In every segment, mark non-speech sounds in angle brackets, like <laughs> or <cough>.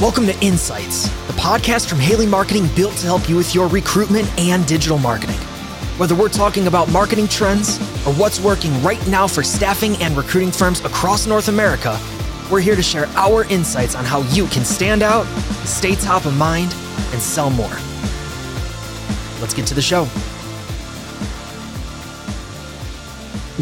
Welcome to Insights, the podcast from Haley Marketing built to help you with your recruitment and digital marketing. Whether we're talking about marketing trends or what's working right now for staffing and recruiting firms across North America, we're here to share our insights on how you can stand out, stay top of mind, and sell more. Let's get to the show.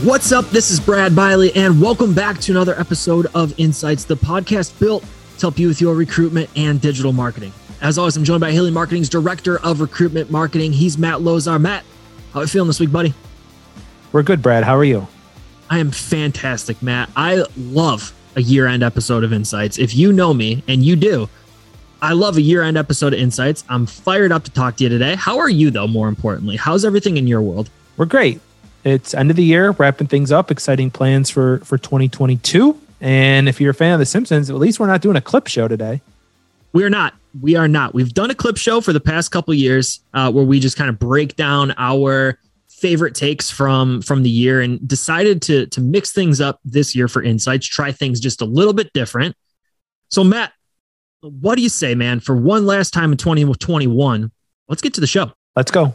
What's up? This is Brad Bialy, and welcome back to another episode of Insights, the podcast built to help you with your recruitment and digital marketing. As always, I'm joined by Haley Marketing's Director of Recruitment Marketing. He's Matt Lozar. Matt, how are you feeling this week, buddy? We're good, Brad. How are you? I am fantastic, Matt. I love a year-end episode of Insights. If you know me, and you do, I love a year-end episode of Insights. I'm fired up to talk to you today. How are you, though? More importantly, how's everything in your world? We're great. It's end of the year, wrapping things up. Exciting plans for for 2022. And if you're a fan of The Simpsons, at least we're not doing a clip show today. We're not. We are not. We've done a clip show for the past couple years uh, where we just kind of break down our favorite takes from from the year and decided to to mix things up this year for insights, try things just a little bit different. So Matt, what do you say, man? For one last time in 2021, let's get to the show. Let's go.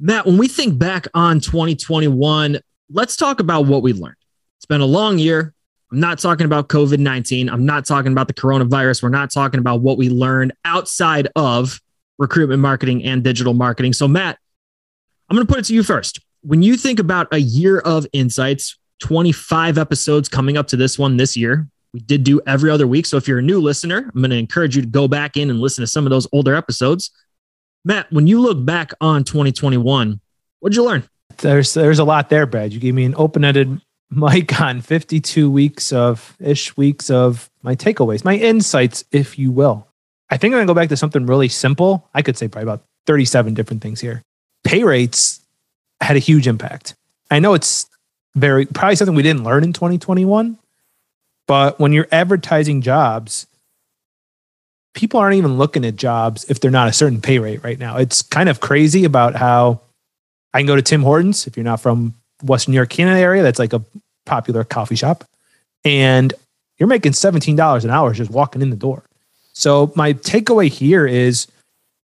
Matt, when we think back on 2021, let's talk about what we learned. It's been a long year. I'm not talking about COVID 19. I'm not talking about the coronavirus. We're not talking about what we learned outside of recruitment marketing and digital marketing. So, Matt, I'm going to put it to you first. When you think about a year of insights, 25 episodes coming up to this one this year, we did do every other week. So, if you're a new listener, I'm going to encourage you to go back in and listen to some of those older episodes. Matt, when you look back on 2021, what'd you learn? There's there's a lot there, Brad. You gave me an open-ended <laughs> mic on 52 weeks of ish weeks of my takeaways, my insights, if you will. I think I'm gonna go back to something really simple. I could say probably about 37 different things here. Pay rates had a huge impact. I know it's very probably something we didn't learn in 2021, but when you're advertising jobs, people aren't even looking at jobs if they're not a certain pay rate right now. It's kind of crazy about how I can go to Tim Hortons if you're not from Western New York, Canada area. That's like a popular coffee shop. And you're making $17 an hour just walking in the door. So my takeaway here is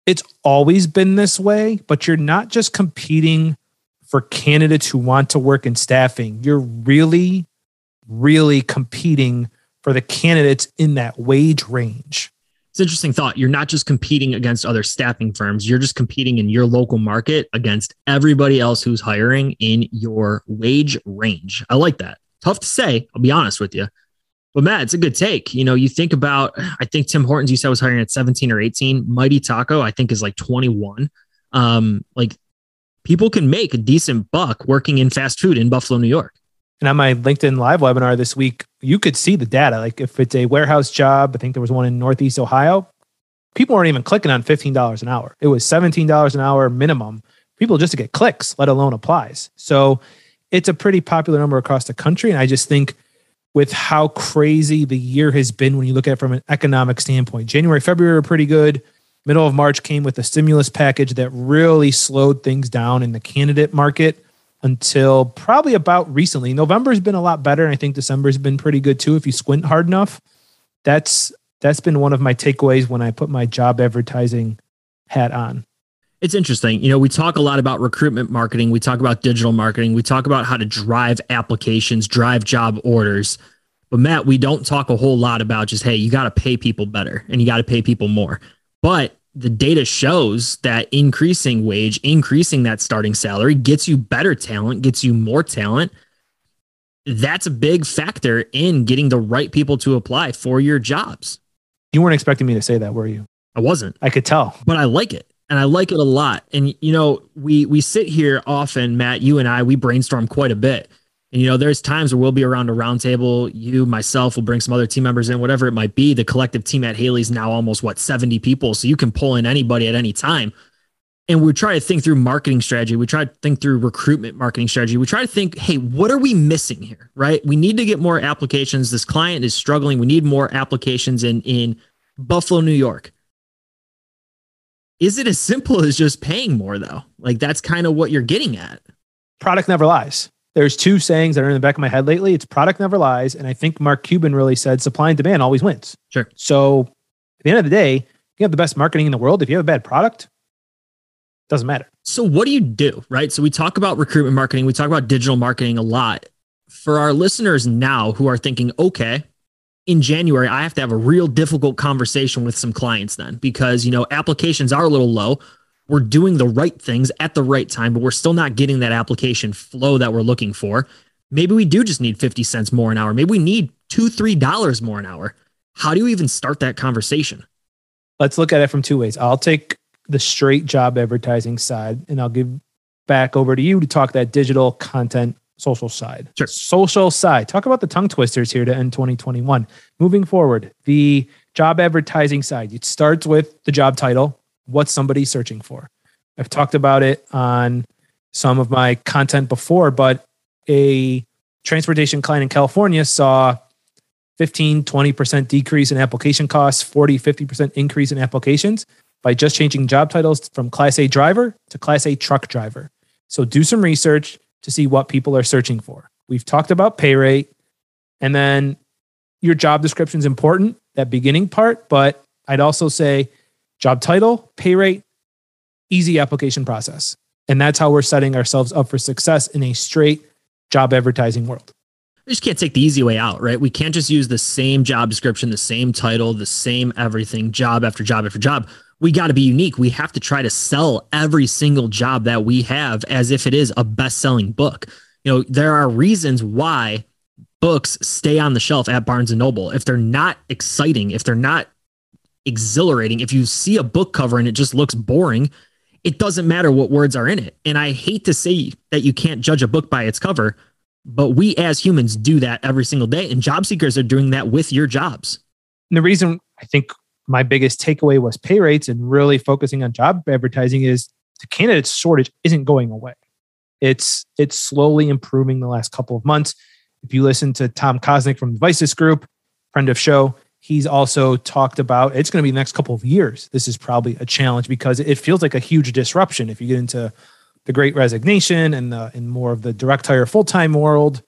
it's always been this way, but you're not just competing for candidates who want to work in staffing. You're really, really competing for the candidates in that wage range it's interesting thought. You're not just competing against other staffing firms, you're just competing in your local market against everybody else who's hiring in your wage range. I like that. Tough to say, I'll be honest with you. But Matt, it's a good take. You know, you think about, I think Tim Hortons, you said was hiring at 17 or 18. Mighty Taco, I think, is like 21. Um, like people can make a decent buck working in fast food in Buffalo, New York. And on my LinkedIn live webinar this week, you could see the data. Like if it's a warehouse job, I think there was one in Northeast Ohio, people weren't even clicking on $15 an hour. It was $17 an hour minimum. People just to get clicks, let alone applies. So it's a pretty popular number across the country. And I just think with how crazy the year has been when you look at it from an economic standpoint, January, February were pretty good. Middle of March came with a stimulus package that really slowed things down in the candidate market until probably about recently. November's been a lot better, and I think December's been pretty good too. If you squint hard enough, that's that's been one of my takeaways when I put my job advertising hat on. It's interesting. You know, we talk a lot about recruitment marketing, we talk about digital marketing, we talk about how to drive applications, drive job orders. But Matt, we don't talk a whole lot about just, hey, you got to pay people better and you got to pay people more. But the data shows that increasing wage, increasing that starting salary gets you better talent, gets you more talent. That's a big factor in getting the right people to apply for your jobs. You weren't expecting me to say that, were you? I wasn't. I could tell. But I like it. And I like it a lot. And you know, we we sit here often, Matt, you and I, we brainstorm quite a bit. And you know, there's times where we'll be around a roundtable. You, myself, will bring some other team members in, whatever it might be. The collective team at Haley's now almost what 70 people, so you can pull in anybody at any time. And we try to think through marketing strategy. We try to think through recruitment marketing strategy. We try to think, hey, what are we missing here? Right? We need to get more applications. This client is struggling. We need more applications in in Buffalo, New York. Is it as simple as just paying more though? Like that's kind of what you're getting at. Product never lies there's two sayings that are in the back of my head lately. It's product never lies. And I think Mark Cuban really said supply and demand always wins. Sure. So at the end of the day, you have the best marketing in the world. If you have a bad product, it doesn't matter. So what do you do? Right. So we talk about recruitment marketing, we talk about digital marketing a lot. For our listeners now who are thinking, okay, in January, I have to have a real difficult conversation with some clients then because, you know, applications are a little low. We're doing the right things at the right time, but we're still not getting that application flow that we're looking for. Maybe we do just need 50 cents more an hour. Maybe we need two, three dollars more an hour. How do you even start that conversation? Let's look at it from two ways. I'll take the straight job advertising side and I'll give back over to you to talk that digital content social side. Sure. Social side. Talk about the tongue twisters here to end 2021. Moving forward, the job advertising side. It starts with the job title, what somebody's searching for. I've talked about it on some of my content before, but a transportation client in California saw 15, 20% decrease in application costs, 40, 50% increase in applications by just changing job titles from Class A driver to Class A truck driver. So do some research to see what people are searching for. We've talked about pay rate, and then your job description is important, that beginning part, but I'd also say job title, pay rate, easy application process. And that's how we're setting ourselves up for success in a straight job advertising world. We just can't take the easy way out, right? We can't just use the same job description, the same title, the same everything, job after job after job we got to be unique. We have to try to sell every single job that we have as if it is a best selling book. You know, there are reasons why books stay on the shelf at Barnes and Noble. If they're not exciting, if they're not exhilarating, if you see a book cover and it just looks boring, it doesn't matter what words are in it. And I hate to say that you can't judge a book by its cover, but we as humans do that every single day. And job seekers are doing that with your jobs. And the reason I think my biggest takeaway was pay rates and really focusing on job advertising is the candidate shortage isn't going away. It's it's slowly improving the last couple of months. If you listen to Tom Kosnick from the Vices Group, friend of show, he's also talked about it's going to be the next couple of years. This is probably a challenge because it feels like a huge disruption if you get into the great resignation and the and more of the direct hire full time world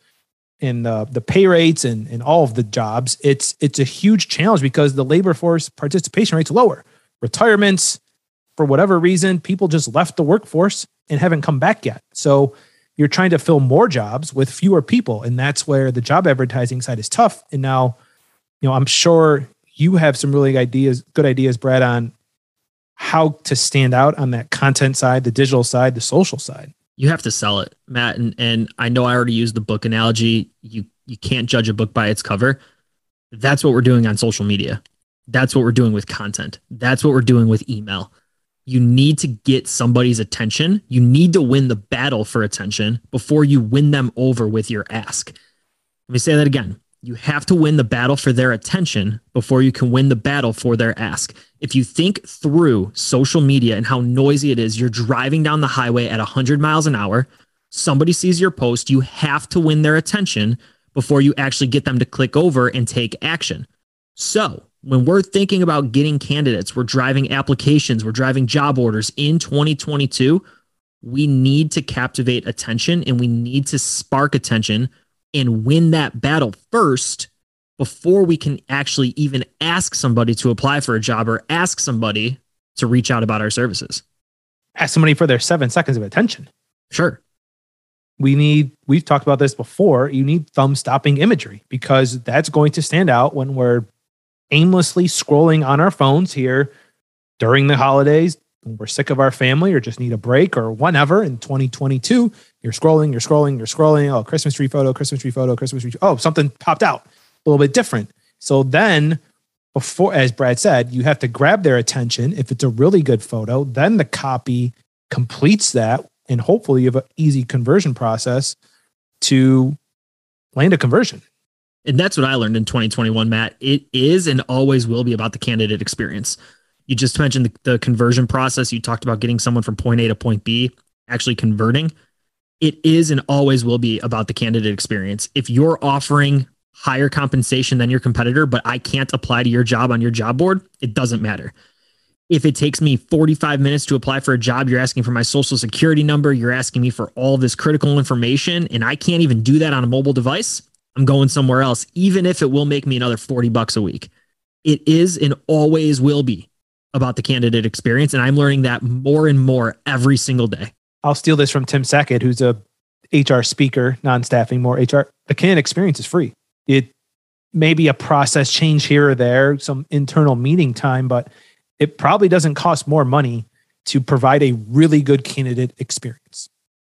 in the, the pay rates and, and all of the jobs, it's it's a huge challenge because the labor force participation rate's lower. Retirements, for whatever reason, people just left the workforce and haven't come back yet. So you're trying to fill more jobs with fewer people. And that's where the job advertising side is tough. And now, you know, I'm sure you have some really ideas, good ideas, Brad, on how to stand out on that content side, the digital side, the social side you have to sell it, Matt. And and I know I already used the book analogy. You you can't judge a book by its cover. That's what we're doing on social media. That's what we're doing with content. That's what we're doing with email. You need to get somebody's attention. You need to win the battle for attention before you win them over with your ask. Let me say that again. You have to win the battle for their attention before you can win the battle for their ask. If you think through social media and how noisy it is, you're driving down the highway at 100 miles an hour, somebody sees your post, you have to win their attention before you actually get them to click over and take action. So, when we're thinking about getting candidates, we're driving applications, we're driving job orders in 2022, we need to captivate attention and we need to spark attention and win that battle first before we can actually even ask somebody to apply for a job or ask somebody to reach out about our services. Ask somebody for their seven seconds of attention. Sure. We need, we've talked about this before, you need thumb stopping imagery because that's going to stand out when we're aimlessly scrolling on our phones here during the holidays, When we're sick of our family or just need a break or whatever in 2022, you're scrolling, you're scrolling, you're scrolling. Oh, Christmas tree photo, Christmas tree photo, Christmas tree. Oh, something popped out a little bit different. So then, before, as Brad said, you have to grab their attention. If it's a really good photo, then the copy completes that. And hopefully, you have an easy conversion process to land a conversion. And that's what I learned in 2021, Matt. It is and always will be about the candidate experience. You just mentioned the, the conversion process. You talked about getting someone from point A to point B, actually converting. It is and always will be about the candidate experience. If you're offering higher compensation than your competitor, but I can't apply to your job on your job board, it doesn't matter. if it takes me 45 minutes to apply for a job, you're asking for my social security number, you're asking me for all this critical information, and I can't even do that on a mobile device, I'm going somewhere else, even if it will make me another 40 bucks a week. It is and always will be about the candidate experience. And I'm learning that more and more every single day. I'll steal this from Tim Sackett, who's a HR speaker, non-staffing, more HR. The candidate experience is free. It may be a process change here or there, some internal meeting time, but it probably doesn't cost more money to provide a really good candidate experience.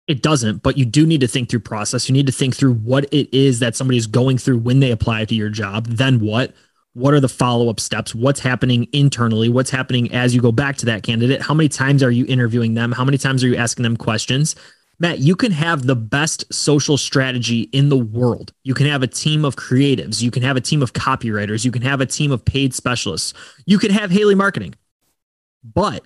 It doesn't, but you do need to think through process. You need to think through what it is that somebody is going through when they apply to your job. Then what? What are the follow up steps? What's happening internally? What's happening as you go back to that candidate? How many times are you interviewing them? How many times are you asking them questions? Matt, you can have the best social strategy in the world. You can have a team of creatives. You can have a team of copywriters. You can have a team of paid specialists. You can have Haley marketing. But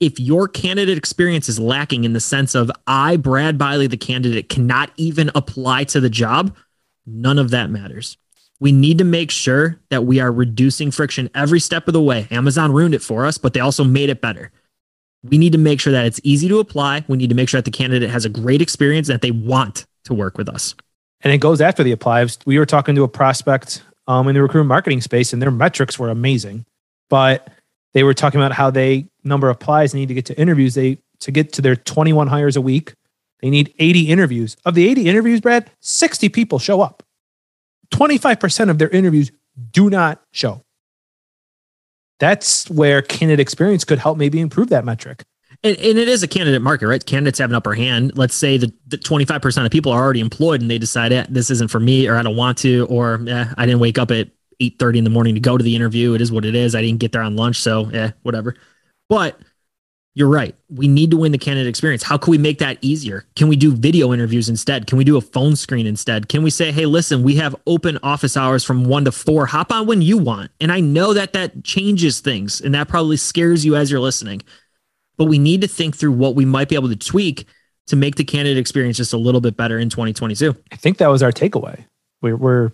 if your candidate experience is lacking in the sense of I, Brad Bialy, the candidate, cannot even apply to the job, none of that matters. We need to make sure that we are reducing friction every step of the way. Amazon ruined it for us, but they also made it better we need to make sure that it's easy to apply. We need to make sure that the candidate has a great experience that they want to work with us. And it goes after the apply. We were talking to a prospect um, in the recruitment marketing space, and their metrics were amazing, but they were talking about how they number of applies need to get to interviews. They to get to their 21 hires a week, they need 80 interviews. Of the 80 interviews, Brad, 60 people show up. 25% of their interviews do not show that's where candidate experience could help maybe improve that metric. And, and, it is a candidate market, right? Candidates have an upper hand. Let's say that, 25% of people are already employed and they decide eh, this isn't for me or I don't want to, or eh, I didn't wake up at 8.30 in the morning to go to the interview. It is what it is. I didn't get there on lunch. So yeah, whatever. But you're right. We need to win the candidate experience. How can we make that easier? Can we do video interviews instead? Can we do a phone screen instead? Can we say, hey, listen, we have open office hours from one to four. Hop on when you want. And I know that that changes things and that probably scares you as you're listening. But we need to think through what we might be able to tweak to make the candidate experience just a little bit better in 2022. I think that was our takeaway. We're, we're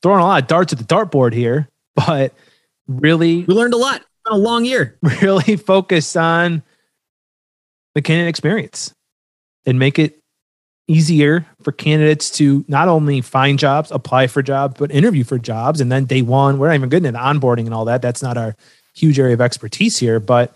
throwing a lot of darts at the dartboard here, but really, we learned a lot a long year. <laughs> Really focus on the candidate experience and make it easier for candidates to not only find jobs, apply for jobs, but interview for jobs. And then day one, we're not even getting into onboarding and all that. That's not our huge area of expertise here, but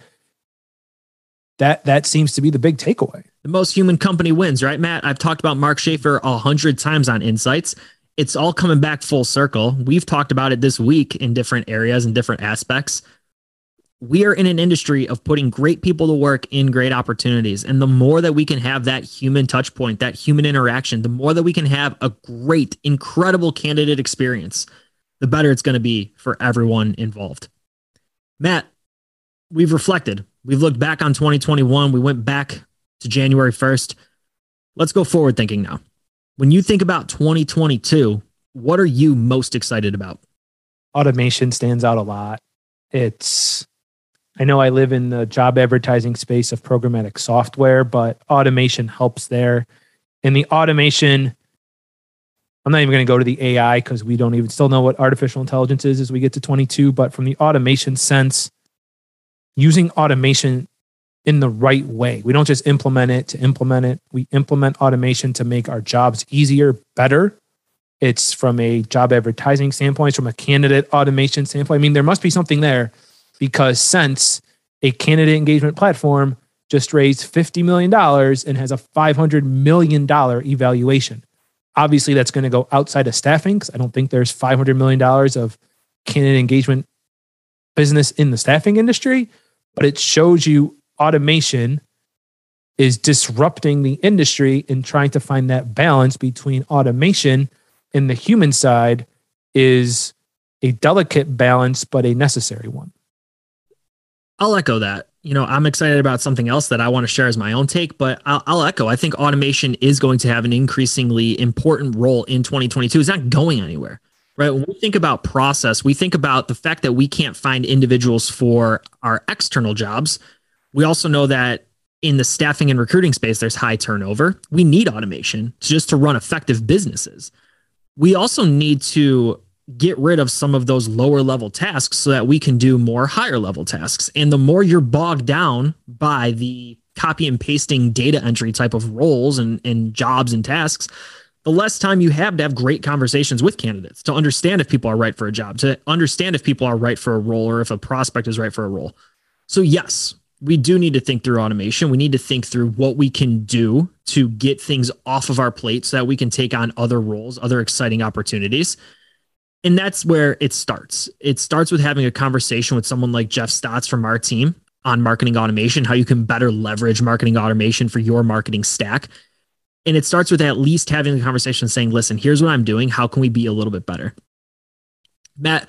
that that seems to be the big takeaway. The most human company wins, right, Matt? I've talked about Mark Schaefer a hundred times on Insights. It's all coming back full circle. We've talked about it this week in different areas and different aspects we are in an industry of putting great people to work in great opportunities. And the more that we can have that human touch point, that human interaction, the more that we can have a great, incredible candidate experience, the better it's going to be for everyone involved. Matt, we've reflected. We've looked back on 2021. We went back to January 1st. Let's go forward thinking now. When you think about 2022, what are you most excited about? Automation stands out a lot. It's I know I live in the job advertising space of programmatic software, but automation helps there. And the automation, I'm not even going to go to the AI because we don't even still know what artificial intelligence is as we get to 22. But from the automation sense, using automation in the right way, we don't just implement it to implement it. We implement automation to make our jobs easier, better. It's from a job advertising standpoint, from a candidate automation standpoint. I mean, there must be something there because since a candidate engagement platform just raised $50 million and has a $500 million evaluation. Obviously, that's going to go outside of staffing because I don't think there's $500 million of candidate engagement business in the staffing industry, but it shows you automation is disrupting the industry and trying to find that balance between automation and the human side is a delicate balance, but a necessary one. I'll echo that. You know, I'm excited about something else that I want to share as my own take, but I'll, I'll, echo. I think automation is going to have an increasingly important role in 2022. It's not going anywhere, right? When we think about process, we think about the fact that we can't find individuals for our external jobs. We also know that in the staffing and recruiting space, there's high turnover. We need automation just to run effective businesses. We also need to get rid of some of those lower level tasks so that we can do more higher level tasks. And the more you're bogged down by the copy and pasting data entry type of roles and, and jobs and tasks, the less time you have to have great conversations with candidates to understand if people are right for a job, to understand if people are right for a role or if a prospect is right for a role. So, yes, we do need to think through automation. We need to think through what we can do to get things off of our plate so that we can take on other roles, other exciting opportunities. And that's where it starts. It starts with having a conversation with someone like Jeff Stotts from our team on marketing automation, how you can better leverage marketing automation for your marketing stack. And it starts with at least having a conversation saying, listen, here's what I'm doing. How can we be a little bit better? Matt,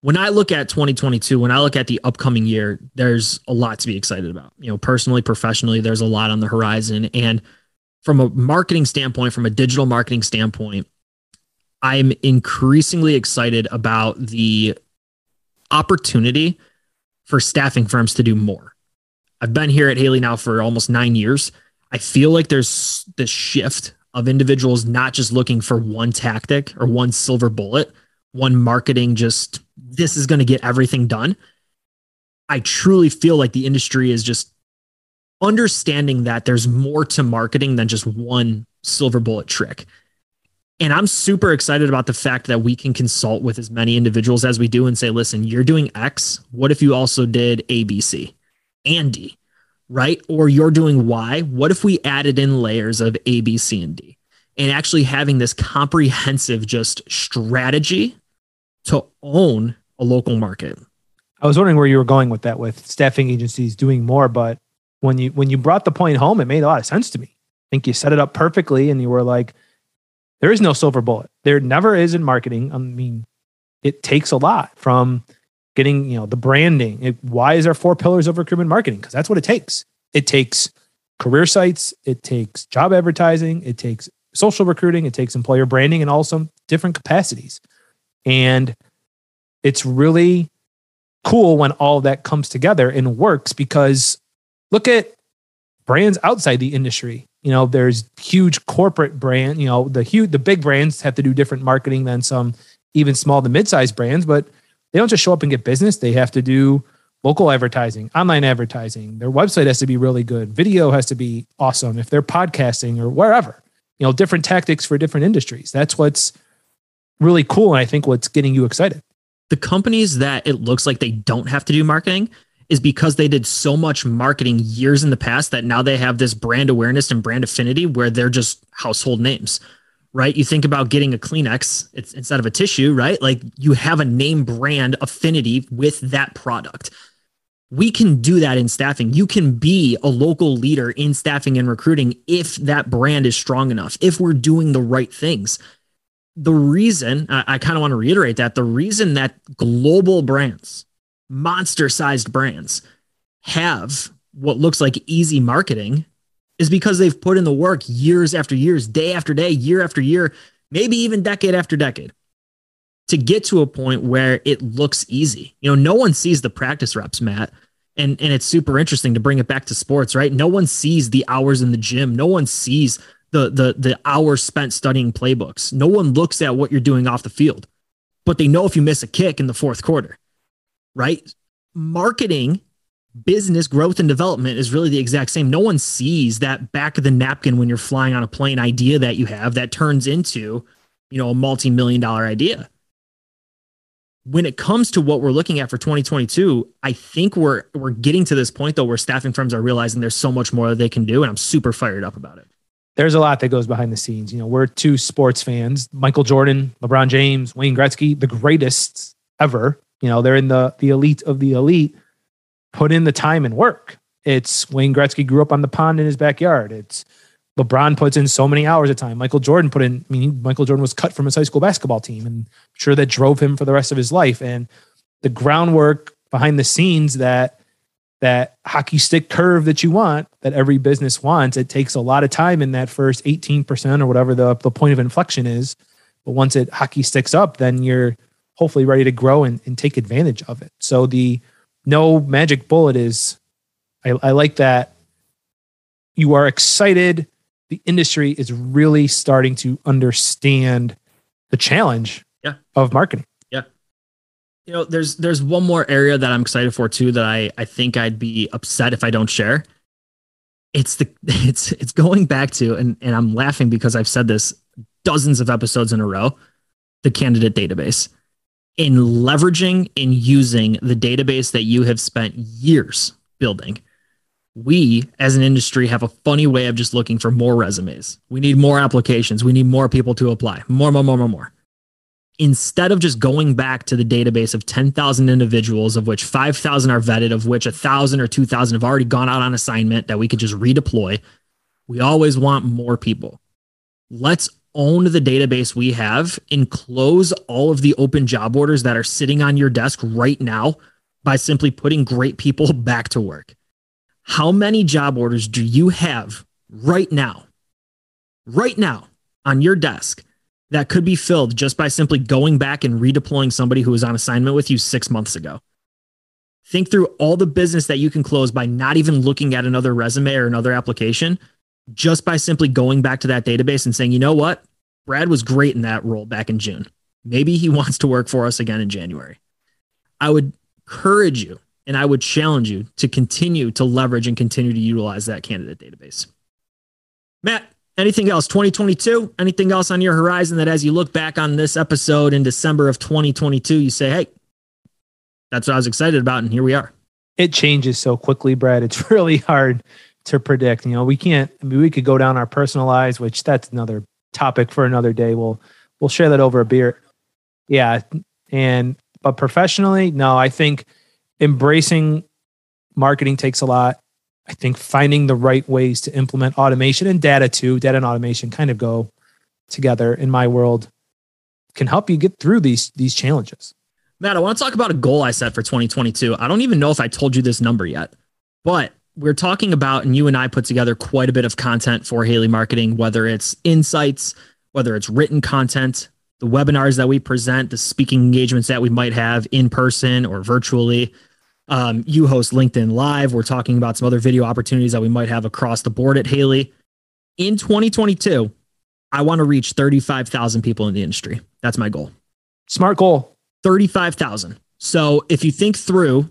when I look at 2022, when I look at the upcoming year, there's a lot to be excited about. You know, personally, professionally, there's a lot on the horizon. And from a marketing standpoint, from a digital marketing standpoint, I'm increasingly excited about the opportunity for staffing firms to do more. I've been here at Haley now for almost nine years. I feel like there's this shift of individuals not just looking for one tactic or one silver bullet, one marketing just this is going to get everything done. I truly feel like the industry is just understanding that there's more to marketing than just one silver bullet trick. And I'm super excited about the fact that we can consult with as many individuals as we do and say, listen, you're doing X. What if you also did ABC and D, right? Or you're doing Y. What if we added in layers of A, B, C, and D? And actually having this comprehensive just strategy to own a local market. I was wondering where you were going with that with staffing agencies doing more, but when you when you brought the point home, it made a lot of sense to me. I think you set it up perfectly and you were like, there is no silver bullet. There never is in marketing. I mean, it takes a lot from getting, you know, the branding. It, why is there four pillars of recruitment marketing? Because that's what it takes. It takes career sites, it takes job advertising, it takes social recruiting, it takes employer branding and all some different capacities. And it's really cool when all that comes together and works because look at brands outside the industry. You know, there's huge corporate brand, you know, the huge the big brands have to do different marketing than some even small to mid-sized brands, but they don't just show up and get business. They have to do local advertising, online advertising. Their website has to be really good. Video has to be awesome if they're podcasting or wherever. You know, different tactics for different industries. That's what's really cool. And I think what's getting you excited. The companies that it looks like they don't have to do marketing is because they did so much marketing years in the past that now they have this brand awareness and brand affinity where they're just household names, right? You think about getting a Kleenex instead of a tissue, right? Like you have a name brand affinity with that product. We can do that in staffing. You can be a local leader in staffing and recruiting if that brand is strong enough, if we're doing the right things the reason I, I kind of want to reiterate that the reason that global brands, monster sized brands, have what looks like easy marketing is because they've put in the work years after years, day after day, year after year, maybe even decade after decade to get to a point where it looks easy. You know, no one sees the practice reps, Matt. And, and it's super interesting to bring it back to sports, right? No one sees the hours in the gym. No one sees the the the hours spent studying playbooks. No one looks at what you're doing off the field, but they know if you miss a kick in the fourth quarter, right? Marketing, business growth and development is really the exact same. No one sees that back of the napkin when you're flying on a plane idea that you have that turns into, you know, a multi-million dollar idea. When it comes to what we're looking at for 2022, I think we're we're getting to this point though where staffing firms are realizing there's so much more that they can do and I'm super fired up about it there's a lot that goes behind the scenes. You know, we're two sports fans: Michael Jordan, LeBron James, Wayne Gretzky, the greatest ever. You know, they're in the the elite of the elite. Put in the time and work. It's Wayne Gretzky grew up on the pond in his backyard. It's LeBron puts in so many hours of time. Michael Jordan put in. I mean, Michael Jordan was cut from his high school basketball team, and I'm sure that drove him for the rest of his life. And the groundwork behind the scenes that that hockey stick curve that you want, that every business wants. It takes a lot of time in that first 18% or whatever the, the point of inflection is. But once it hockey sticks up, then you're hopefully ready to grow and, and take advantage of it. So the no magic bullet is, I, I like that you are excited. The industry is really starting to understand the challenge Yeah. of marketing. Yeah. You know, there's there's one more area that I'm excited for too that I I think I'd be upset if I don't share. It's the <laughs> it's it's going back to and and I'm laughing because I've said this dozens of episodes in a row, the candidate database. In leveraging and using the database that you have spent years building. We as an industry have a funny way of just looking for more resumes. We need more applications. We need more people to apply. More, more, more, more, more instead of just going back to the database of 10,000 individuals, of which 5,000 are vetted, of which 1,000 or 2,000 have already gone out on assignment that we could just redeploy, we always want more people. Let's own the database we have and close all of the open job orders that are sitting on your desk right now by simply putting great people <laughs> back to work. How many job orders do you have right now? Right now on your desk that could be filled just by simply going back and redeploying somebody who was on assignment with you six months ago. Think through all the business that you can close by not even looking at another resume or another application, just by simply going back to that database and saying, you know what? Brad was great in that role back in June. Maybe he <laughs> wants to work for us again in January. I would encourage you and I would challenge you to continue to leverage and continue to utilize that candidate database. Matt, Anything else? 2022? Anything else on your horizon that as you look back on this episode in December of 2022, you say, hey, that's what I was excited about. And here we are. It changes so quickly, Brad. It's <laughs> really hard to predict. You know, we can't, I mean, we could go down our personal lives, which that's another topic for another day. We'll, we'll share that over a beer. Yeah. And, but professionally, no, I think embracing marketing takes a lot I think finding the right ways to implement automation and data too, data and automation kind of go together in my world can help you get through these these challenges. Matt, I want to talk about a goal I set for 2022. I don't even know if I told you this number yet, but we're talking about, and you and I put together quite a bit of content for Haley Marketing, whether it's insights, whether it's written content, the webinars that we present, the speaking engagements that we might have in person or virtually. Um, you host LinkedIn Live. We're talking about some other video opportunities that we might have across the board at Haley. In 2022, I want to reach 35,000 people in the industry. That's my goal. Smart goal. 35,000. So if you think through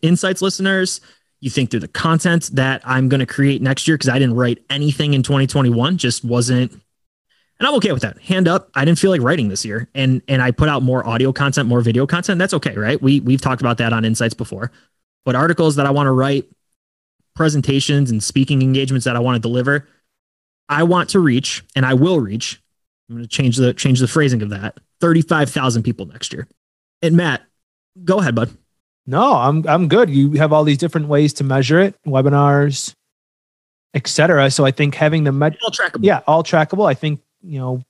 insights listeners, you think through the content that I'm going to create next year, because I didn't write anything in 2021, just wasn't and I'm okay with that. Hand up, I didn't feel like writing this year, and and I put out more audio content, more video content. That's okay, right? We we've talked about that on Insights before, but articles that I want to write, presentations and speaking engagements that I want to deliver, I want to reach, and I will reach. I'm going to change the change the phrasing of that. Thirty five thousand people next year. And Matt, go ahead, bud. No, I'm I'm good. You have all these different ways to measure it, webinars, etc. So I think having the med- all trackable. Yeah, all trackable. I think you know,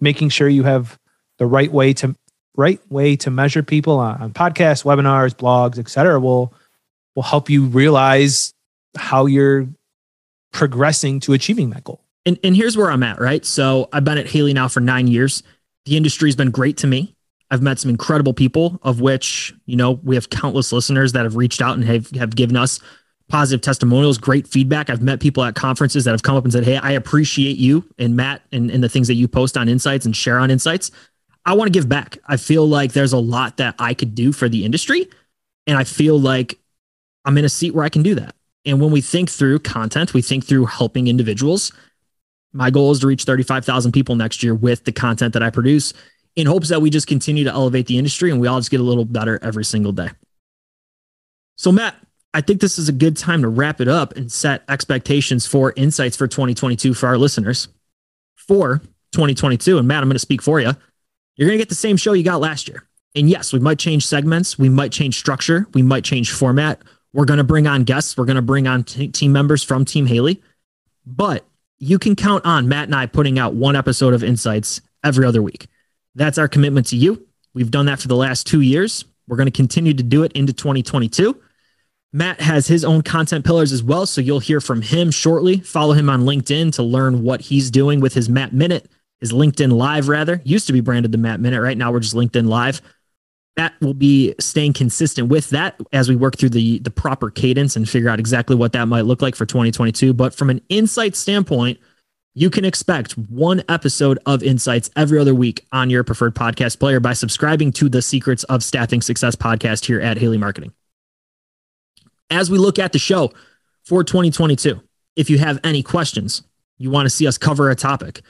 making sure you have the right way to right way to measure people on, on podcasts, webinars, blogs, etc. will will help you realize how you're progressing to achieving that goal. And and here's where I'm at, right? So I've been at Haley now for nine years. The industry's been great to me. I've met some incredible people, of which, you know, we have countless listeners that have reached out and have, have given us positive testimonials, great feedback. I've met people at conferences that have come up and said, Hey, I appreciate you and Matt and, and the things that you post on Insights and share on Insights. I want to give back. I feel like there's a lot that I could do for the industry. And I feel like I'm in a seat where I can do that. And when we think through content, we think through helping individuals. My goal is to reach 35,000 people next year with the content that I produce in hopes that we just continue to elevate the industry and we all just get a little better every single day. So, Matt, I think this is a good time to wrap it up and set expectations for insights for 2022 for our listeners. For 2022, and Matt, I'm going to speak for you. You're going to get the same show you got last year. And yes, we might change segments, we might change structure, we might change format. We're going to bring on guests, we're going to bring on t- team members from Team Haley. But you can count on Matt and I putting out one episode of Insights every other week. That's our commitment to you. We've done that for the last two years. We're going to continue to do it into 2022. Matt has his own content pillars as well. So you'll hear from him shortly. Follow him on LinkedIn to learn what he's doing with his Matt Minute, his LinkedIn Live, rather. Used to be branded the Matt Minute. Right now, we're just LinkedIn Live. Matt will be staying consistent with that as we work through the, the proper cadence and figure out exactly what that might look like for 2022. But from an insight standpoint, You can expect one episode of Insights every other week on your preferred podcast player by subscribing to the Secrets of Staffing Success podcast here at Haley Marketing. As we look at the show for 2022, if you have any questions, you want to see us cover a topic,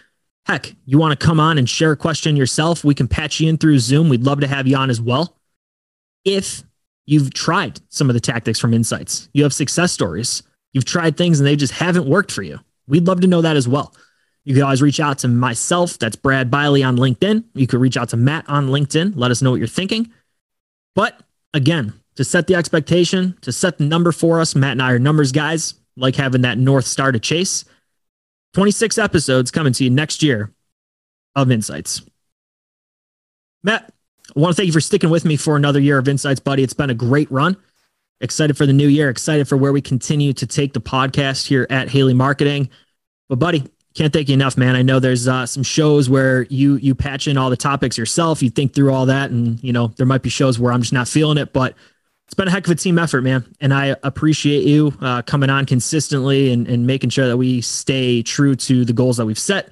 heck, you want to come on and share a question yourself, we can patch you in through Zoom. We'd love to have you on as well. If you've tried some of the tactics from Insights, you have success stories, you've tried things and they just haven't worked for you We'd love to know that as well. You can always reach out to myself. That's Brad Bialy on LinkedIn. You could reach out to Matt on LinkedIn. Let us know what you're thinking. But again, to set the expectation, to set the number for us, Matt and I are numbers guys, like having that North Star to chase. 26 episodes coming to you next year of Insights. Matt, I want to thank you for sticking with me for another year of Insights, buddy. It's been a great run. Excited for the new year, excited for where we continue to take the podcast here at Haley Marketing. But buddy, can't thank you enough, man. I know there's uh, some shows where you you patch in all the topics yourself, you think through all that, and you know there might be shows where I'm just not feeling it, but it's been a heck of a team effort, man. And I appreciate you uh, coming on consistently and, and making sure that we stay true to the goals that we've set,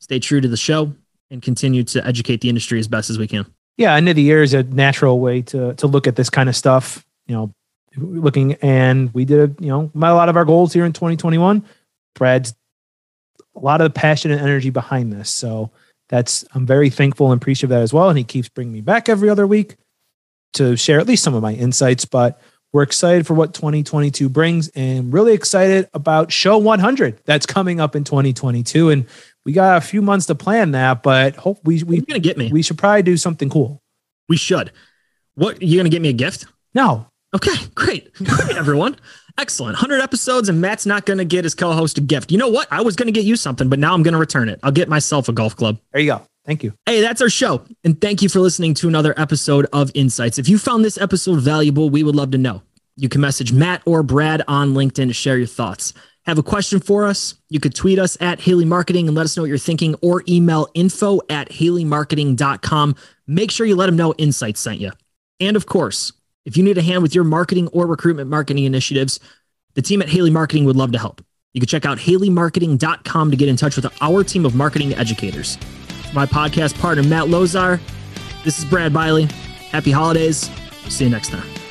stay true to the show, and continue to educate the industry as best as we can. Yeah, end of the year is a natural way to to look at this kind of stuff. You know, looking and we did a, you know a lot of our goals here in 2021 brad's a lot of passion and energy behind this. So that's i'm very thankful and appreciative of that as well. And he keeps bringing me back every other week to share at least some of my insights but we're excited for what 2022 brings and really excited about show 100 that's coming up in 2022 and we got a few months to plan that but hope we we You're gonna get me. we should probably do something cool. We should. What you gonna get me a gift? No Okay, great. Great, everyone. Excellent. 100 episodes, and Matt's not going to get his co host a gift. You know what? I was going to get you something, but now I'm going to return it. I'll get myself a golf club. There you go. Thank you. Hey, that's our show. And thank you for listening to another episode of Insights. If you found this episode valuable, we would love to know. You can message Matt or Brad on LinkedIn to share your thoughts. Have a question for us? You could tweet us at Haley Marketing and let us know what you're thinking, or email info at haleymarketing.com. Make sure you let them know Insights sent you. And of course, if you need a hand with your marketing or recruitment marketing initiatives, the team at Haley Marketing would love to help. You can check out haleymarketing.com to get in touch with our team of marketing educators. my podcast partner, Matt Lozar. This is Brad Bialy. Happy holidays. See you next time.